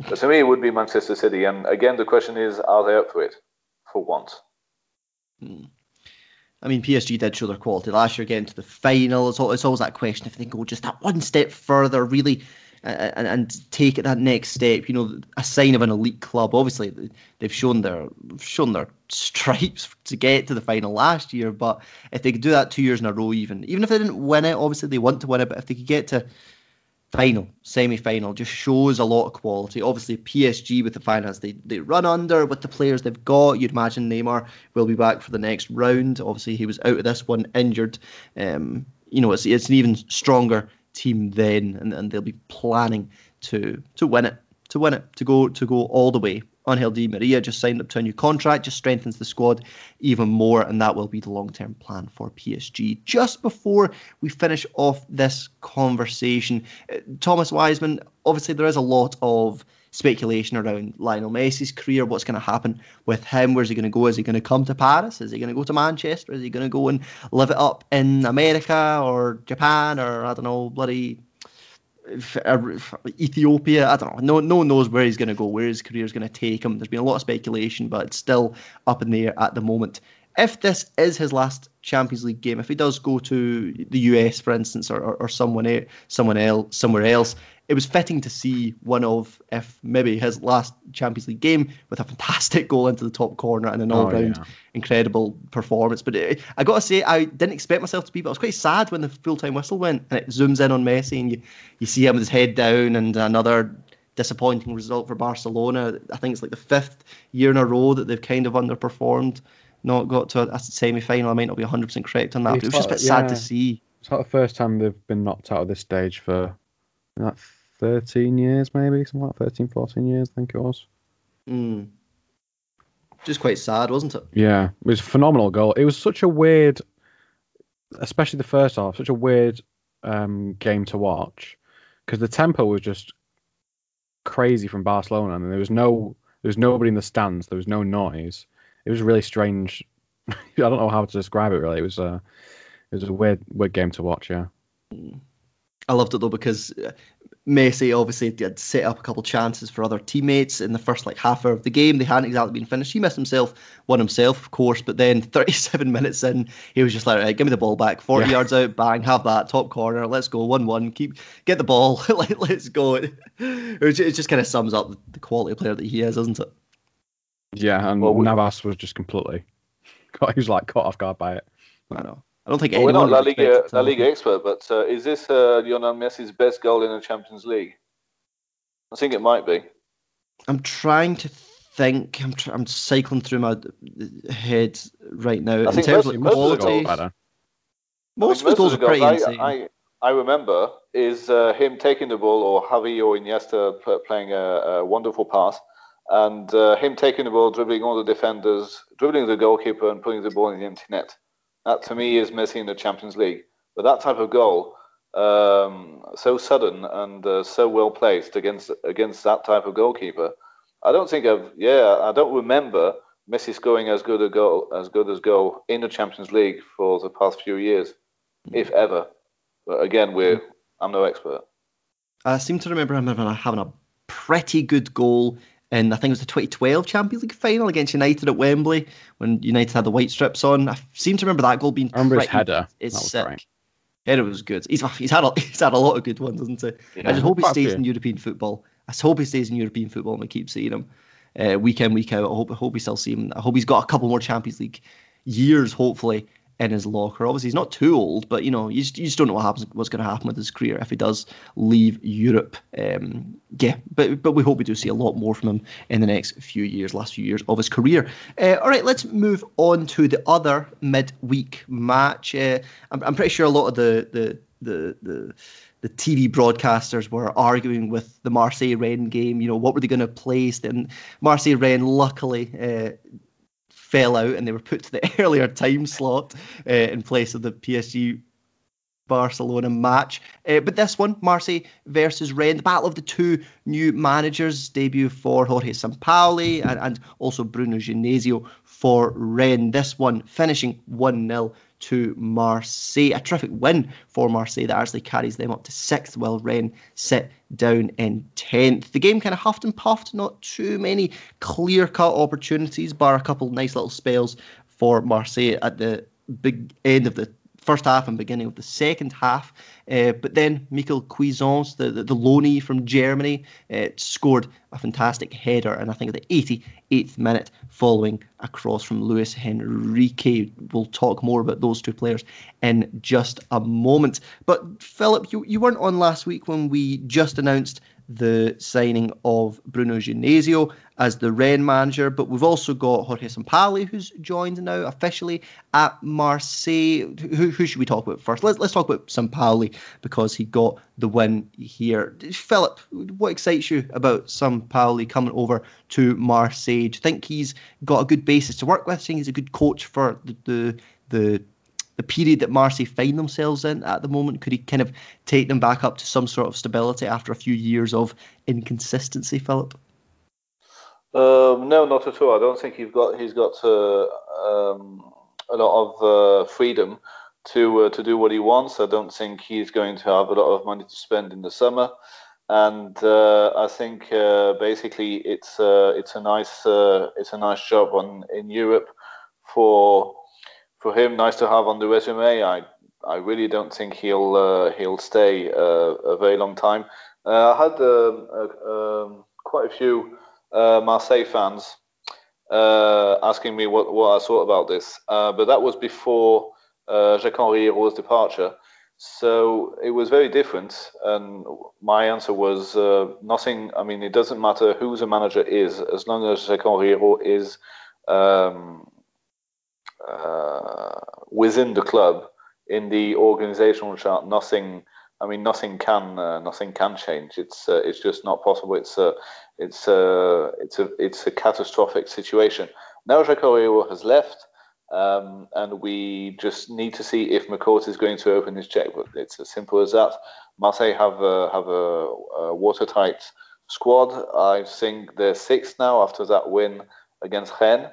But to me, it would be Manchester City. And again, the question is, are they up for it for once? Hmm. I mean, PSG did show their quality last year, getting to the final. It's, always, it's always that question if they go just that one step further, really and, and take it that next step. You know, a sign of an elite club. Obviously, they've shown their shown their stripes *laughs* to get to the final last year. But if they could do that two years in a row, even even if they didn't win it, obviously they want to win it. But if they could get to final, semi-final, just shows a lot of quality. Obviously, PSG with the finance they, they run under with the players they've got. You'd imagine Neymar will be back for the next round. Obviously, he was out of this one injured. Um, you know, it's it's an even stronger team then, and, and they'll be planning to to win it, to win it, to go to go all the way. Angel Di Maria just signed up to a new contract, just strengthens the squad even more, and that will be the long-term plan for PSG. Just before we finish off this conversation, uh, Thomas Wiseman, obviously there is a lot of speculation around Lionel Messi's career. What's going to happen with him? Where's he going to go? Is he going to come to Paris? Is he going to go to Manchester? Is he going to go and live it up in America or Japan or I don't know, bloody Uh, Ethiopia? I don't know. No, no one knows where he's going to go, where his career is going to take him. There's been a lot of speculation, but it's still up in the air at the moment. If this is his last Champions League game, if he does go to the US, for instance, or, or, or someone, someone else, somewhere else, it was fitting to see one of, if maybe his last Champions League game, with a fantastic goal into the top corner and an oh, all-round oh, yeah. incredible performance. But it, I got to say, I didn't expect myself to be, but I was quite sad when the full-time whistle went and it zooms in on Messi and you, you see him with his head down and another disappointing result for Barcelona. I think it's like the fifth year in a row that they've kind of underperformed, not got to a, a semi-final. I might not be 100% correct on that, it's but it was just a bit yeah, sad to see. It's not the first time they've been knocked out of this stage for 13 years, maybe something like 13, 14 years, I think it was. Mm. Just quite sad, wasn't it? Yeah, it was a phenomenal goal. It was such a weird, especially the first half, such a weird um, game to watch because the tempo was just crazy from Barcelona, and there was no, there was nobody in the stands, there was no noise. It was really strange. *laughs* I don't know how to describe it. Really, it was a, it was a weird, weird game to watch. Yeah. I loved it though because uh, Messi obviously had set up a couple chances for other teammates in the first like half hour of the game. They hadn't exactly been finished. He missed himself, won himself, of course, but then *laughs* 37 minutes in, he was just like, right, give me the ball back, 40 Yeah. yards out, bang, have that top corner, let's go, one-one, keep get the ball, *laughs* like, let's go. *laughs* It, it just kind of sums up the quality of player that he is, doesn't it? Yeah, and Well, we- Navas was just completely, he was like caught off guard by it. I know. I don't think Well, we're not La Liga, La. Liga expert, but uh, is this uh, Lionel Messi's best goal in the Champions League? I think it might be. I'm trying to think. I'm tr- I'm cycling through my head right now. I in think terms most- of the quality, goals most of the goals are pretty I, insane. I, I remember is uh, him taking the ball, or Xavi or Iniesta pl- playing a, a wonderful pass, and uh, him taking the ball, dribbling all the defenders, dribbling the goalkeeper, and putting the ball in the empty net. That to me is Messi in the Champions League. But that type of goal, um, so sudden and uh, so well placed against against that type of goalkeeper, I don't think I've yeah I don't remember Messi scoring as good a goal as good as goal in the Champions League for the past few years, if ever. But again, we're I'm no expert. I seem to remember him having a pretty good goal in I think it was the 2012 Champions League final against United at Wembley when United had the white strips on. I seem to remember that goal being I remember his header. It's sick. great. Header was good. He's he's had a, *laughs* he's had a lot of good ones, hasn't he? I just hope he stays in European football. I just hope he stays in European football and we keep seeing him uh, week in week out. I hope I hope we still see him. I hope he's got a couple more Champions League years, hopefully, in his locker. Obviously, he's not too old, but you know, you just, you just don't know what happens, what's going to happen with his career if he does leave Europe. Um, yeah, but but we hope we do see a lot more from him in the next few years, last few years of his career. Uh, all right, let's move on to the other midweek match. Uh, I'm, I'm pretty sure a lot of the the the the the TV broadcasters were arguing with the Marseille Rennes game. You know, what were they going to place? Then Marseille Rennes, luckily, uh, fell out and they were put to the *laughs* earlier time slot uh, in place of the PSG Barcelona match. Uh, but this one, Marseille versus Rennes, the battle of the two new managers, debut for Jorge Sampaoli and, and also Bruno Genesio for Rennes. This one finishing 1 0 to Marseille. A terrific win for Marseille that actually carries them up to sixth, while Rennes sit down in 10th. The game kind of huffed and puffed, not too many clear cut opportunities, bar a couple nice little spells for Marseille at the big end of the first half and beginning of the second half. Uh, but then Michaël Cuisance, the, the, the loanee from Germany, uh, scored a fantastic header, and I think at the 88th minute, following a cross from Luis Henrique. We'll talk more about those two players in just a moment. But Philip, you, you weren't on last week when we just announced the signing of Bruno Genesio as the Rennes manager, but we've also got Jorge Sampaoli, who's joined now officially at Marseille. Who, who should we talk about first? Let's, let's talk about Sampaoli because he got the win here. Philip, what excites you about Sampaoli coming over to Marseille? Do you think he's got a good basis to work with? Do you think he's a good coach for the the, the the period that Marseille find themselves in at the moment? Could he kind of take them back up to some sort of stability after a few years of inconsistency, Philip? Um, no, not at all. I don't think he's got he's got uh, um, a lot of uh, freedom to uh, to do what he wants. I don't think he's going to have a lot of money to spend in the summer, and uh, I think uh, basically it's uh, it's a nice it's a nice job on in Europe for for him. Nice to have on the resume. I I really don't think he'll uh, he'll stay uh, a very long time. Uh, I had um, um, quite a few uh, Marseille fans asking me what, what I thought about this, but that was before uh, Jacques-Henri Eyraud's departure. So it was very different, and my answer was uh, nothing. I mean, it doesn't matter who the manager is, as long as Jacques-Henri Eyraud is um, within the club in the organizational chart. Nothing, I mean, nothing can uh, nothing can change. It's uh, it's just not possible. It's a it's a it's a it's a catastrophic situation. Now Jacques Oriol has left, um, and we just need to see if McCourt is going to open his checkbook. It's as simple as that. Marseille have a, have a, a watertight squad. I think they're sixth now after that win against Rennes.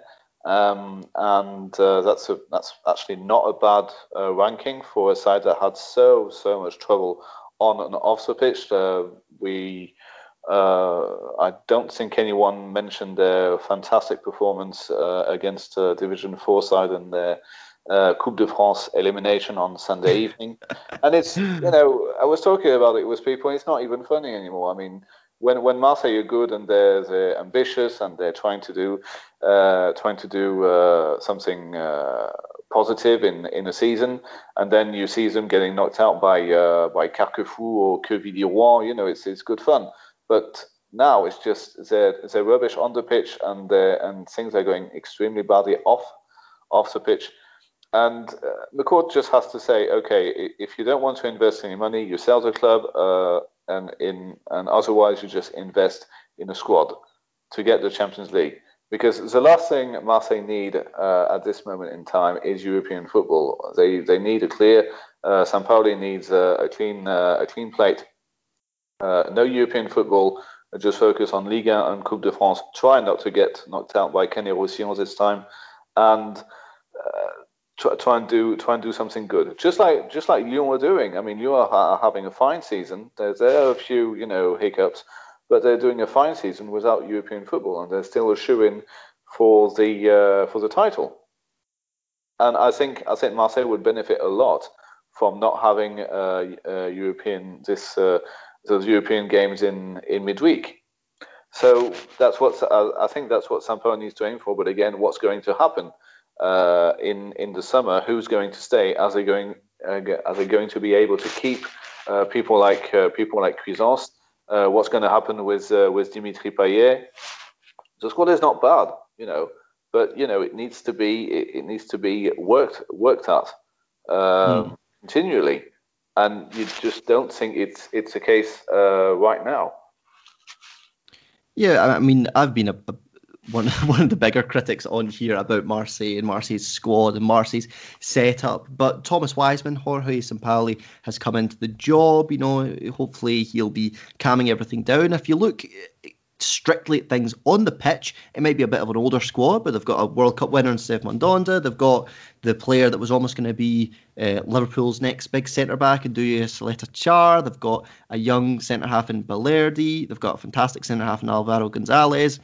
Um, and uh, that's a, that's actually not a bad uh, ranking for a side that had so so much trouble on and off the pitch. Uh, we uh, I don't think anyone mentioned their fantastic performance uh, against uh, Division Four side and their Coupe de France elimination on Sunday *laughs* evening. and it's you know I was talking about it with people. It's not even funny anymore. I mean when when Marseille are good and they're, they're ambitious and they're trying to do uh, trying to do uh, something uh, positive in in a season, and then you see them getting knocked out by uh, by Carquefou or Quevilly-Rouen, you know, it's it's good fun. But now it's just they're they're rubbish on the pitch and and things are going extremely badly off off the pitch. And uh, McCourt just has to say, okay, if you don't want to invest any money, you sell the club. Uh, and in and otherwise you just invest in a squad to get the Champions League. Because the last thing Marseille need uh, at this moment in time is European football. They they need a clear. Uh, Sampaoli needs a, a clean uh, a clean plate. Uh, no European football. Just focus on Liga and Coupe de France. Try not to get knocked out by Canet Roussillon this time, and uh, try, try and do try and do something good. Just like just like Lyon are doing. I mean, you are ha- having a fine season. There's there are a few you know hiccups, but they're doing a fine season without European football, and they're still a shoe in for the uh, for the title. And I think I think Marseille would benefit a lot from not having uh, uh, European this uh, those European games in in midweek. So that's what I think that's what Sampaoli needs to aim for. But again, what's going to happen? Uh, in in the summer, who's going to stay? Are they going uh, are they going to be able to keep uh, people like uh, people like Cuisance? Uh, what's going to happen with uh, with Dimitri Payet? The squad is not bad, you know, but you know it needs to be it, it needs to be worked worked at um, hmm. continually, and you just don't think it's it's a case right now. Yeah, I mean, I've been a, a one *laughs* one of the bigger critics on here about Marseille and Marseille's squad and Marseille's setup. But Thomas Wiseman, Jorge Sampaoli, has come into the job. You know, hopefully he'll be calming everything down. If you look strictly at things on the pitch, it might be a bit of an older squad, but they've got a World Cup winner in Steve Mandanda. They've got the player that was almost going to be uh, Liverpool's next big centre back in Duje Ćaleta They've got a young centre half in Balerdi. They've got a fantastic centre half in Alvaro Gonzalez.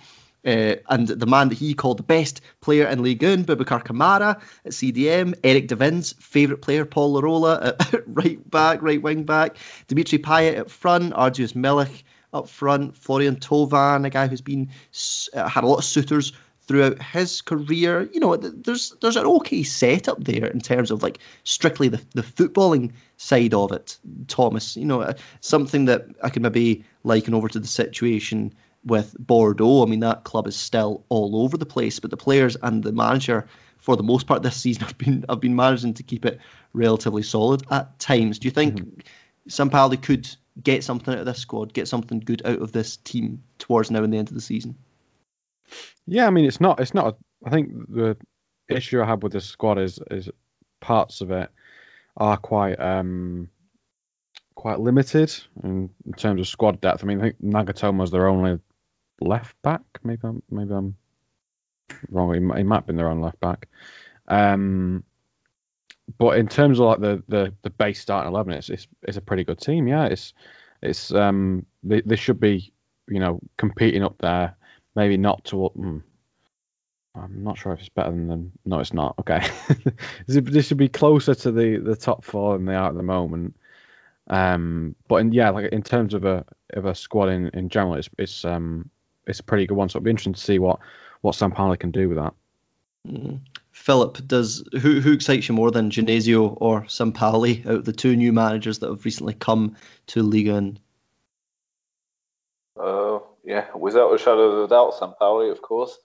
Uh, and the man that he called the best player in Ligue 1, Boubacar Kamara at CDM, Eric Devins, favourite player, Pol Lirola *laughs* at right back, right wing back, Dimitri Payet at front, Arkadiusz Milik up front, Florian Thauvin, a guy who's been uh, had a lot of suitors throughout his career. You know, there's there's an okay setup there in terms of like strictly the, the footballing side of it, Thomas. You know, uh, something that I can maybe liken over to the situation with Bordeaux. I mean, that club is still all over the place, but the players and the manager, for the most part this season, *laughs* have been have been managing to keep it relatively solid at times. Do you think mm-hmm. Could get something out of this squad, get something good out of this team towards now and the end of the season? Yeah, I mean, it's not. It's not. I think the issue I have with this squad is is parts of it are quite um quite limited in, in terms of squad depth. I mean, I think Nagatomo's their only left back. Maybe I'm maybe I'm wrong. He, he might have been their own left back. Um, but in terms of like the the, the base starting eleven, it's, it's it's a pretty good team. Yeah, it's it's um they, they should be you know competing up there. Maybe not to. Hmm, I'm not sure if it's better than them. No, it's not. Okay, *laughs* this should be closer to the the top four than they are at the moment. Um, but in, yeah, like in terms of a of a squad in, in general, it's it's um it's a pretty good one. So it'll be interesting to see what what Sampaoli can do with that. Mm. Philip, does who who excites you more than Genesio or Sampaoli out of the two new managers that have recently come to Liga? And uh, yeah, without a shadow of a doubt, Sampaoli, of course.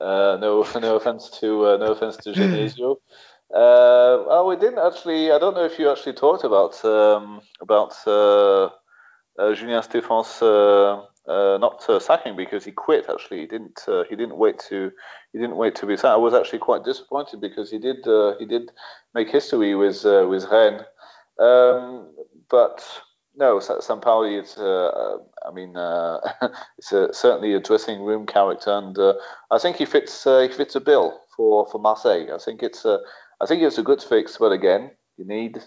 Uh, no, *laughs* no offense to uh, no offense to Genesio. *laughs* Uh, well, we didn't actually. I don't know if you actually talked about um, about uh, uh, Julien Stéphan's uh, not uh, sacking because he quit. Actually, he didn't. Uh, he didn't wait to. He didn't wait to be sacked. I was actually quite disappointed because he did. Uh, he did make history with uh, with Rennes. Um, but no, Sampaoli. It's. Uh, I mean, *laughs* it's a, certainly a dressing room character, and I think he fits. He fits a bill for for Marseille. I think it's. I think it's a good fix, but again, you need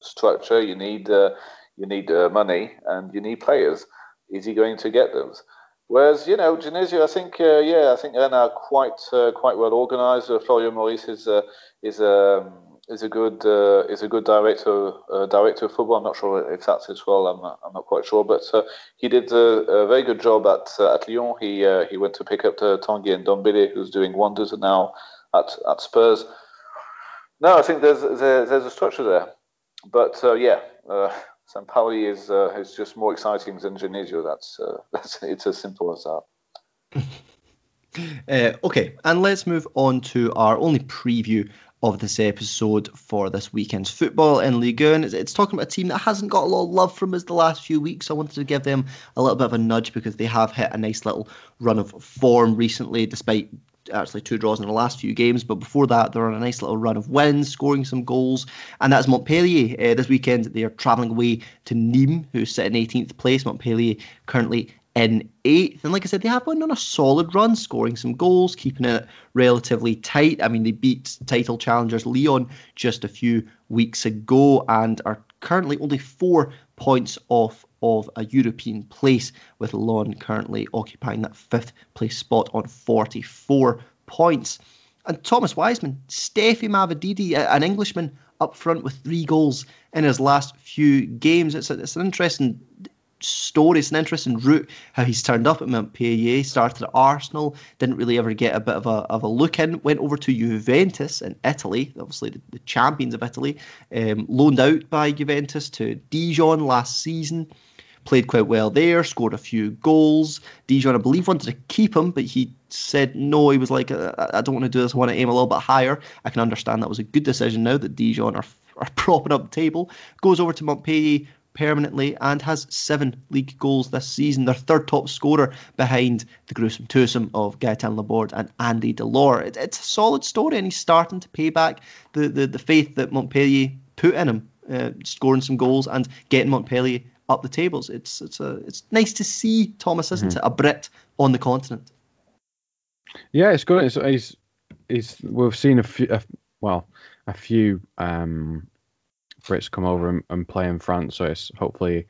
structure. You need. You need money, and you need players. Is he going to get those? Whereas you know Genesio, I think uh, yeah, I think they're now quite uh, quite well organised. Uh, Maurice is uh, is um, is a good uh, is a good director uh, director of football. I'm not sure if that's his role. I'm not, I'm not quite sure, but uh, he did a, very good job at at Lyon. He he went to pick up uh, Tanguy Ndombele, who's doing wonders now at at Spurs. No, I think there's there, there's a structure there, but yeah. Sampaoli is uh, is just more exciting than Genesio. That's uh, *laughs* that's it's as simple as that. *laughs* Uh, okay, and let's move on to our only preview of this episode for this weekend's football in Ligue 1. It's, it's, talking about a team that hasn't got a lot of love from us the last few weeks. I wanted to give them a little bit of a nudge because they have hit a nice little run of form recently, despite actually two draws in the last few games, but before that, they're on a nice little run of wins, scoring some goals, and that's Montpellier. Uh, this weekend, they are travelling away to Nîmes, who's sitting 18th place. Montpellier currently in eighth, and like I said, they have been on a solid run, scoring some goals, keeping it relatively tight. I mean, they beat title challengers Lyon just a few weeks ago, and are currently only four points off of a European place, with Lyon currently occupying that fifth place spot on 44 points. And Thomas Wiseman, Stephy Mavididi, an Englishman, up front with three goals in his last few games. It's, a, it's an interesting story. It's an interesting route how he's turned up at Montpellier, started at Arsenal, didn't really ever get a bit of a, of a look in, went over to Juventus in Italy, obviously the, the champions of Italy, um, loaned out by Juventus to Dijon last season. Played quite well there, scored a few goals. Dijon, I believe, wanted to keep him, but he said no. He was like, I, I don't want to do this. I want to aim a little bit higher. I can understand that was a good decision now that Dijon are, are *laughs* propping up the table. Goes over to Montpellier, permanently and has seven league goals this season. Their third top scorer behind the gruesome twosome of Gaetan Laborde and Andy Delort. It, it's a solid story, and he's starting to pay back the, the, the faith that Montpellier put in him, uh, scoring some goals and getting Montpellier up the tables. It's it's a it's nice to see Thomas, isn't mm-hmm. it? A Brit on the continent. Yeah, it's good. It's, he's, he's we've seen a few, a, well, a few um, Brits come over and, and play in France. So it's hopefully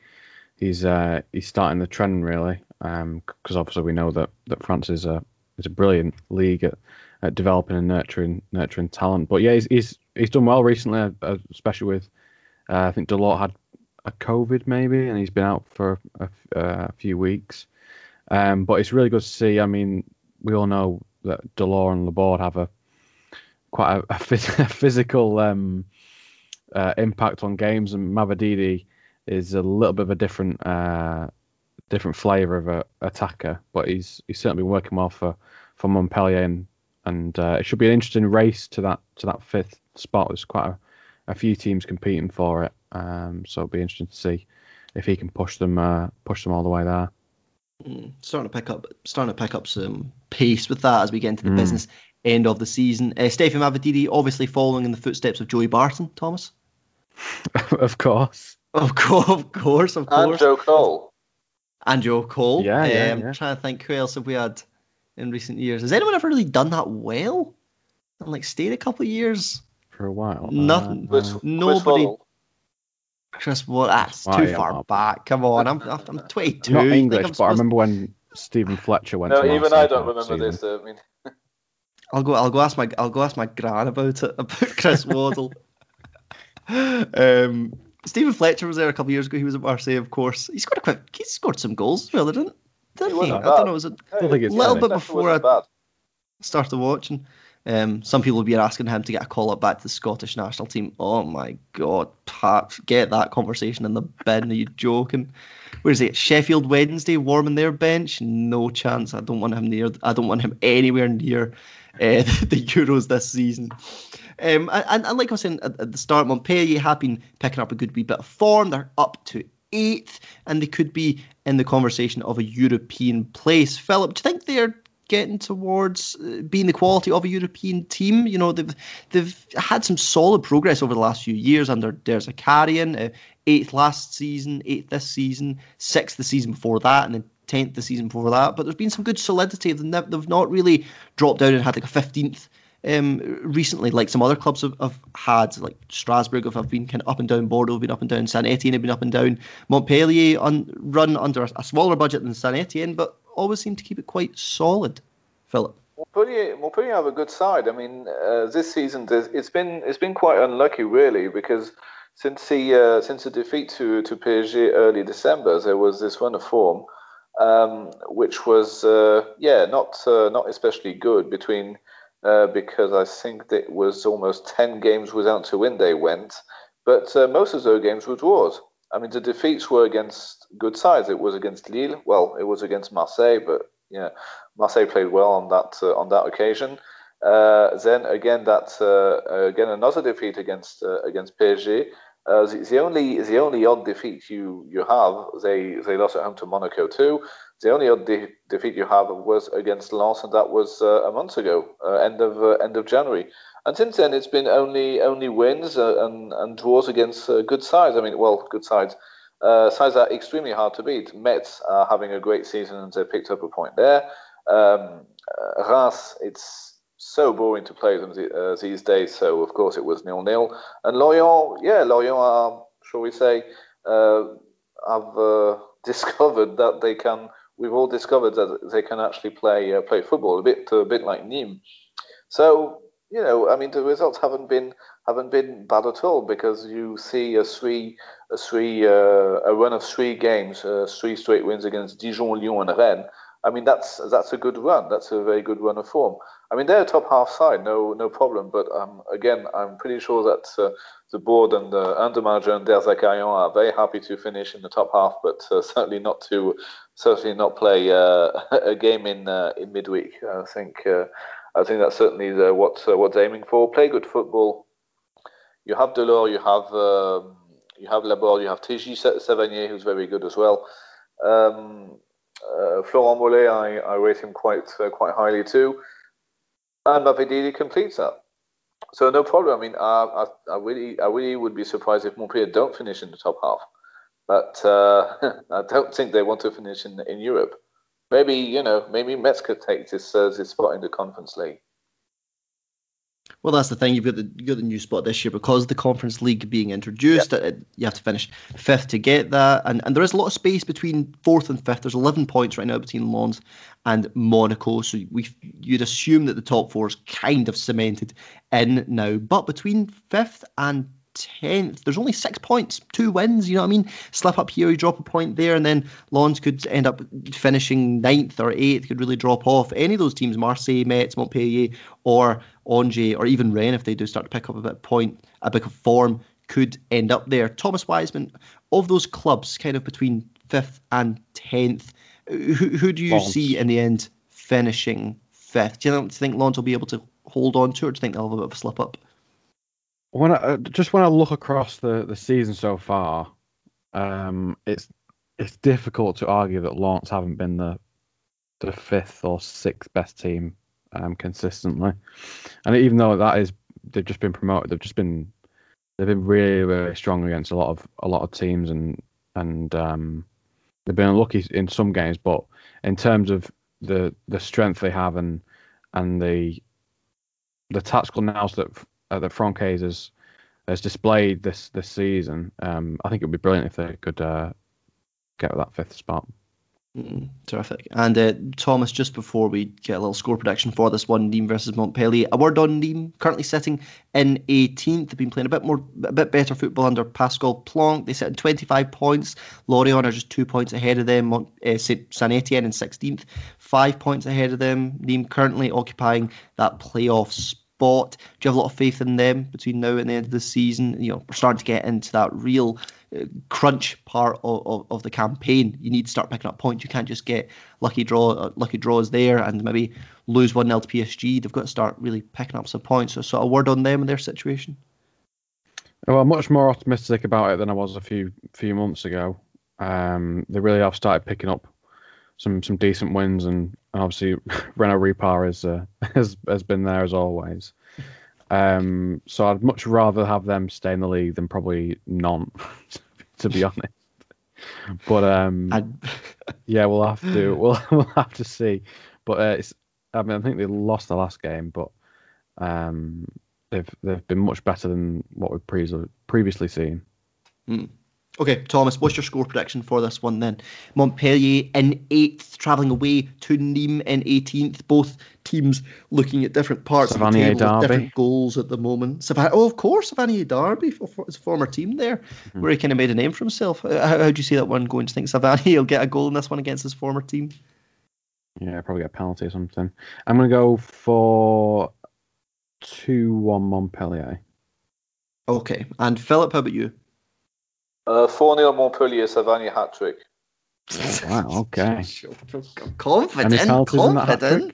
he's uh, he's starting the trend really, because um, obviously we know that, that France is a is a brilliant league at, at developing and nurturing nurturing talent. But yeah, he's he's, he's done well recently, uh, especially with uh, I think Delort had a COVID maybe, and he's been out for a, uh, a few weeks. Um, but it's really good to see. I mean, we all know that Delort and Laborde have a quite a, a, phys- *laughs* a physical um, uh, impact on games, and Mavididi is a little bit of a different uh, different flavour of a attacker, but he's he's certainly been working well for for Montpellier, and, and uh, it should be an interesting race to that to that fifth spot. There's quite a, a few teams competing for it, um, so it'll be interesting to see if he can push them uh, push them all the way there. Mm, starting to pick up starting to pick up some pace with that as we get into the mm. business end of the season. Uh, Stephen Mavididi obviously following in the footsteps of Joey Barton, Thomas. *laughs* of course. Of course, of course, of course. And Joe Cole. And Joe Cole. Yeah, yeah, um, yeah. trying to think who else have we had in recent years. Has anyone ever really done that well? And like stayed a couple of years? For a while. Nothing. Chris, Nobody. Chris Chris well, that's Wow, too yeah, far well. back. Come on, I'm I'm 22. Not You think English, I'm but I remember when Steven Fletcher went No, to even I don't remember season. this. uh, I mean, *laughs* I'll go. I'll go ask my. I'll go ask my gran about it. *laughs* About Chris Waddle. um, Steven Fletcher was there a couple of years ago. He was at Marseille, of course. He scored a quick. He scored some goals as well, didn't? Didn't he? I don't know. Was it think it's little bit before I bad. started watching? Um, some people will be asking him to get a call up back to the Scottish national team. Oh my God, Pat, get that conversation in the bin. Are you joking? Where is it? Sheffield Wednesday warming their bench? No chance. I don't want him near. I don't want him anywhere near uh, *laughs* the Euros this season. Um, and, and like I was saying at, the start, Montpellier have been picking up a good wee bit of form. They're up to eighth, and they could be in the conversation of a European place. Philip, do you think they're getting towards uh, being the quality of a European team? You know, they've they've had some solid progress over the last few years under Der Zakarian, uh, eighth last season, eighth this season, sixth the season before that, and then tenth the season before that. But there's been some good solidity. They've, not really dropped down and had like a fifteenth um, recently, like some other clubs have, have had, like Strasbourg have, have, been kind of up and down, Bordeaux have been up and down, Saint Etienne have been up and down, Montpellier on run under a, a smaller budget than Saint Etienne, but always seem to keep it quite solid. Philip. Montpellier, Montpellier have a good side. I mean, uh, this season it's been it's been quite unlucky really because since the uh, since the defeat to to PSG early December, there was this run of form, um, which was uh, yeah not uh, not especially good between uh, because I think it was almost 10 games without to win they went, but uh, most of those games were draws. I mean, the defeats were against good sides. It was against Lille, well, it was against Marseille, but yeah, Marseille played well on that uh, on that occasion. Uh, then again, that again another defeat against against PSG. Uh, the, the, only the only odd defeat you you have they they lost at home to Monaco too. The only odd de- defeat you have was against Lens, and that was uh, a month ago, uh, end of uh, end of January. And since then, it's been only only wins uh, and and draws against uh, good sides. I mean, well, good sides. Sides are extremely hard to beat. Metz are having a great season, and they picked up a point there. Um, Reims, it's so boring to play them these days. So of course it was nil nil. And Lorient, yeah, Lorient are, shall we say, have *laughs* discovered that they can we've all discovered that they can actually play uh, play football a bit a bit like Nîmes. So you know, I mean, the results haven't been haven't been bad at all because you see a three a three uh, a run of three games, uh, three straight wins against Dijon, Lyon, and Rennes. I mean, that's that's a good run. That's a very good run of form. I mean, they're a top half side, no no problem. But um, again, I'm pretty sure that uh, the board and the, and manager and Der Zakarian are very happy to finish in the top half, but uh, *laughs* certainly not to certainly not play uh, *laughs* a game in uh, in midweek. I think uh, I think that's certainly the, what uh, what's aiming for. Play good football. You have Delort, you have um, you have Laborde, you have Téji Savanier, who's very good as well. Um, uh, Florent Mollet, I, I rate him quite uh, quite highly too, and Mavidi completes that. So no problem. I mean, I, I, I really I really would be surprised if Montpellier don't finish in the top half but uh, *laughs* I don't think they want to finish in in Europe. Maybe you know, maybe Metz could take this uh, this spot in the Conference League. Well, that's the thing. You've got the you got the new spot this year because the Conference League being introduced. Yep. It, you have to finish fifth to get that, and and there is a lot of space between fourth and fifth. There's 11 points right now between Lens and Monaco, so we you'd assume that the top four is kind of cemented in now. But between fifth and 10th. There's only six points, two wins. You know what I mean? Slip up here, you drop a point there, and then Lens could end up finishing ninth or eighth, could really drop off. Any of those teams, Marseille, Metz, Montpellier, or Angers, or even Rennes, if they do start to pick up a bit of point, a bit of form, could end up there. Thomas Wiseman, of those clubs, kind of between fifth and tenth, who, who do you Lens. see in the end finishing fifth? Do you think Lens will be able to hold on to, or do you think they'll have a bit of a slip up? When I, uh, just when I look across the, the season so far, um, it's it's difficult to argue that Lens haven't been the the fifth or sixth best team um, consistently, and even though that is they've just been promoted, they've just been they've been really really strong against a lot of a lot of teams and and um, they've been unlucky in some games, but in terms of the the strength they have and and the the tactical nous that uh, that Franck Haise has has displayed this this season, um, I think it would be brilliant if they could uh, get that fifth spot. Mm, terrific. And uh, Thomas, just before we get a little score prediction for this one, Nîmes versus Montpellier, a word on Nîmes, currently sitting in 18th. They've been playing a bit more, a bit better football under Pascal Plancque. They sit in 25 points. Lorient are just two points ahead of them. Uh, Saint Etienne in 16th, five points ahead of them. Nîmes currently occupying that playoff spot. Do you have a lot of faith in them between now and the end of the season? You know, we're starting to get into that real crunch part of, of, of, the campaign. You need to start picking up points. You can't just get lucky draw uh, lucky draws there and maybe lose one 0 to PSG. They've got to start really picking up some points. So, so a word on them and their situation. Well, I'm much more optimistic about it than I was a few few months ago. Um, they really have started picking up some some decent wins, and obviously *laughs* Renaud Ripart is uh, *laughs* has has been there as always. Um, so I'd much rather have them stay in the league than probably none, *laughs* to be honest. But um, yeah, we'll have to we'll we'll have to see. But uh, it's I mean I think they lost the last game, but um, they've they've been much better than what we've pre- previously seen. Mm. Okay, Thomas, what's your score prediction for this one then? Montpellier in eighth, travelling away to Nîmes in 18th. Both teams looking at different parts Savanier of the table, Derby. different goals at the moment. Sav- oh, of course, Savanier Derby, his former team there, mm-hmm. where he kind of made a name for himself. How, how do you see that one going? Do you think Savanier *laughs* will get a goal in this one against his former team? Yeah, probably get a penalty or something. I'm going to go for 2 1 Montpellier. Okay, and Philip, how about you? Uh, 4 0 Montpellier, Savanier hat trick. wow, okay. *laughs* confident, confident.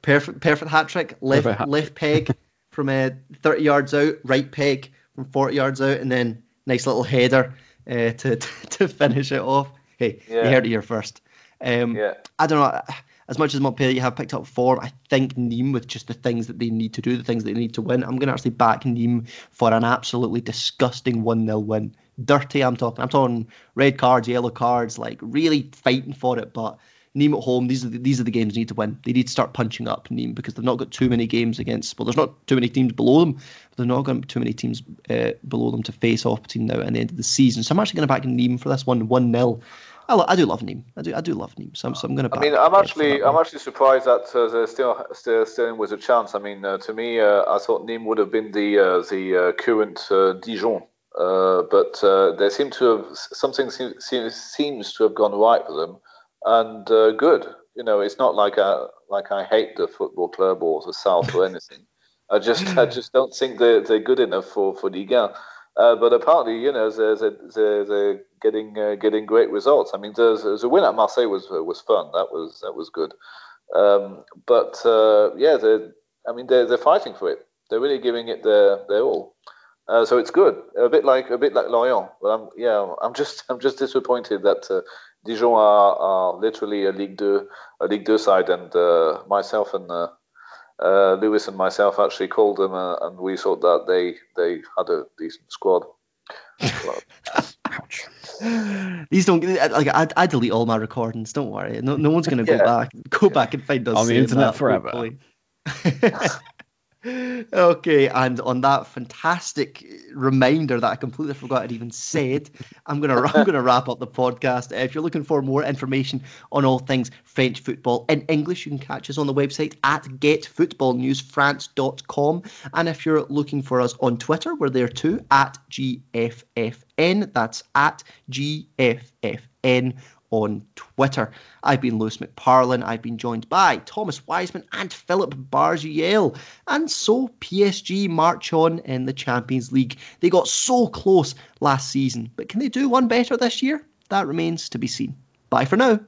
Perfect, perfect hat trick. Left, perfect hat left peg *laughs* from uh, 30 yards out, right peg from 40 yards out, and then nice little header uh, to, to, *laughs* to finish it off. Hey, yeah. you heard it here first. Um, yeah. I don't know. As much as Montpellier have picked up form, I think Nîmes with just the things that they need to do, the things that they need to win. I'm going to actually back Nîmes for an absolutely disgusting 1 0 win. Dirty, I'm talking. I'm talking red cards, yellow cards, like really fighting for it. But Nîmes at home, these are the, these are the games they need to win. They need to start punching up Nîmes because they've not got too many games against. Well, there's not too many teams below them. They're not got too many teams uh, below them to face off between now and the end of the season. So I'm actually going to back Nîmes for this one, one 0 I, lo- I do love Nîmes. I do I do love Nîmes. So I'm, so I'm going to. I mean, I'm actually I'm actually surprised that uh, they're still still still was a chance. I mean, uh, to me, uh, I thought Nîmes would have been the uh, the uh, current uh, Dijon, but they seem to have something seems, seems to have gone right for them, and good. You know, it's not like I like I hate the football club or the South or *laughs* anything. I just I just don't think they're they're good enough for for Ligue 1. Uh, but apparently, you know, they're, they're, they're getting uh, getting great results. I mean, the, the win at Marseille was was fun. That was that was good. Um, but uh, yeah, they I mean, they're they're fighting for it. They're really giving it their their all. Uh, so it's good. A bit like a bit like Lorient. But I'm yeah, I'm just *laughs* I'm just disappointed that uh, Dijon are, are literally a League 2 a Ligue 2 side, and uh, myself and uh, Lewis and myself actually called them, uh, and we thought that they they had a decent squad. Ouch. These don't like I, I delete all my recordings. Don't worry. No, no one's gonna yeah. go back go back and find us on the internet that, forever. *laughs* okay, and on that fantastic reminder that I completely forgot I'd even said, I'm gonna I'm gonna wrap up the podcast. If you're looking for more information on all things French football in English, you can catch us on the website at getfootballnewsfrance.com. And if you're looking for us on Twitter, we're there too at GFFN. That's at GFFN on Twitter. I've been Lewis McParlin. I've been joined by Thomas Wiseman and Philip Bargiel. And so PSG march on in the Champions League. They got so close last season, but can they do one better this year? That remains to be seen. Bye for now.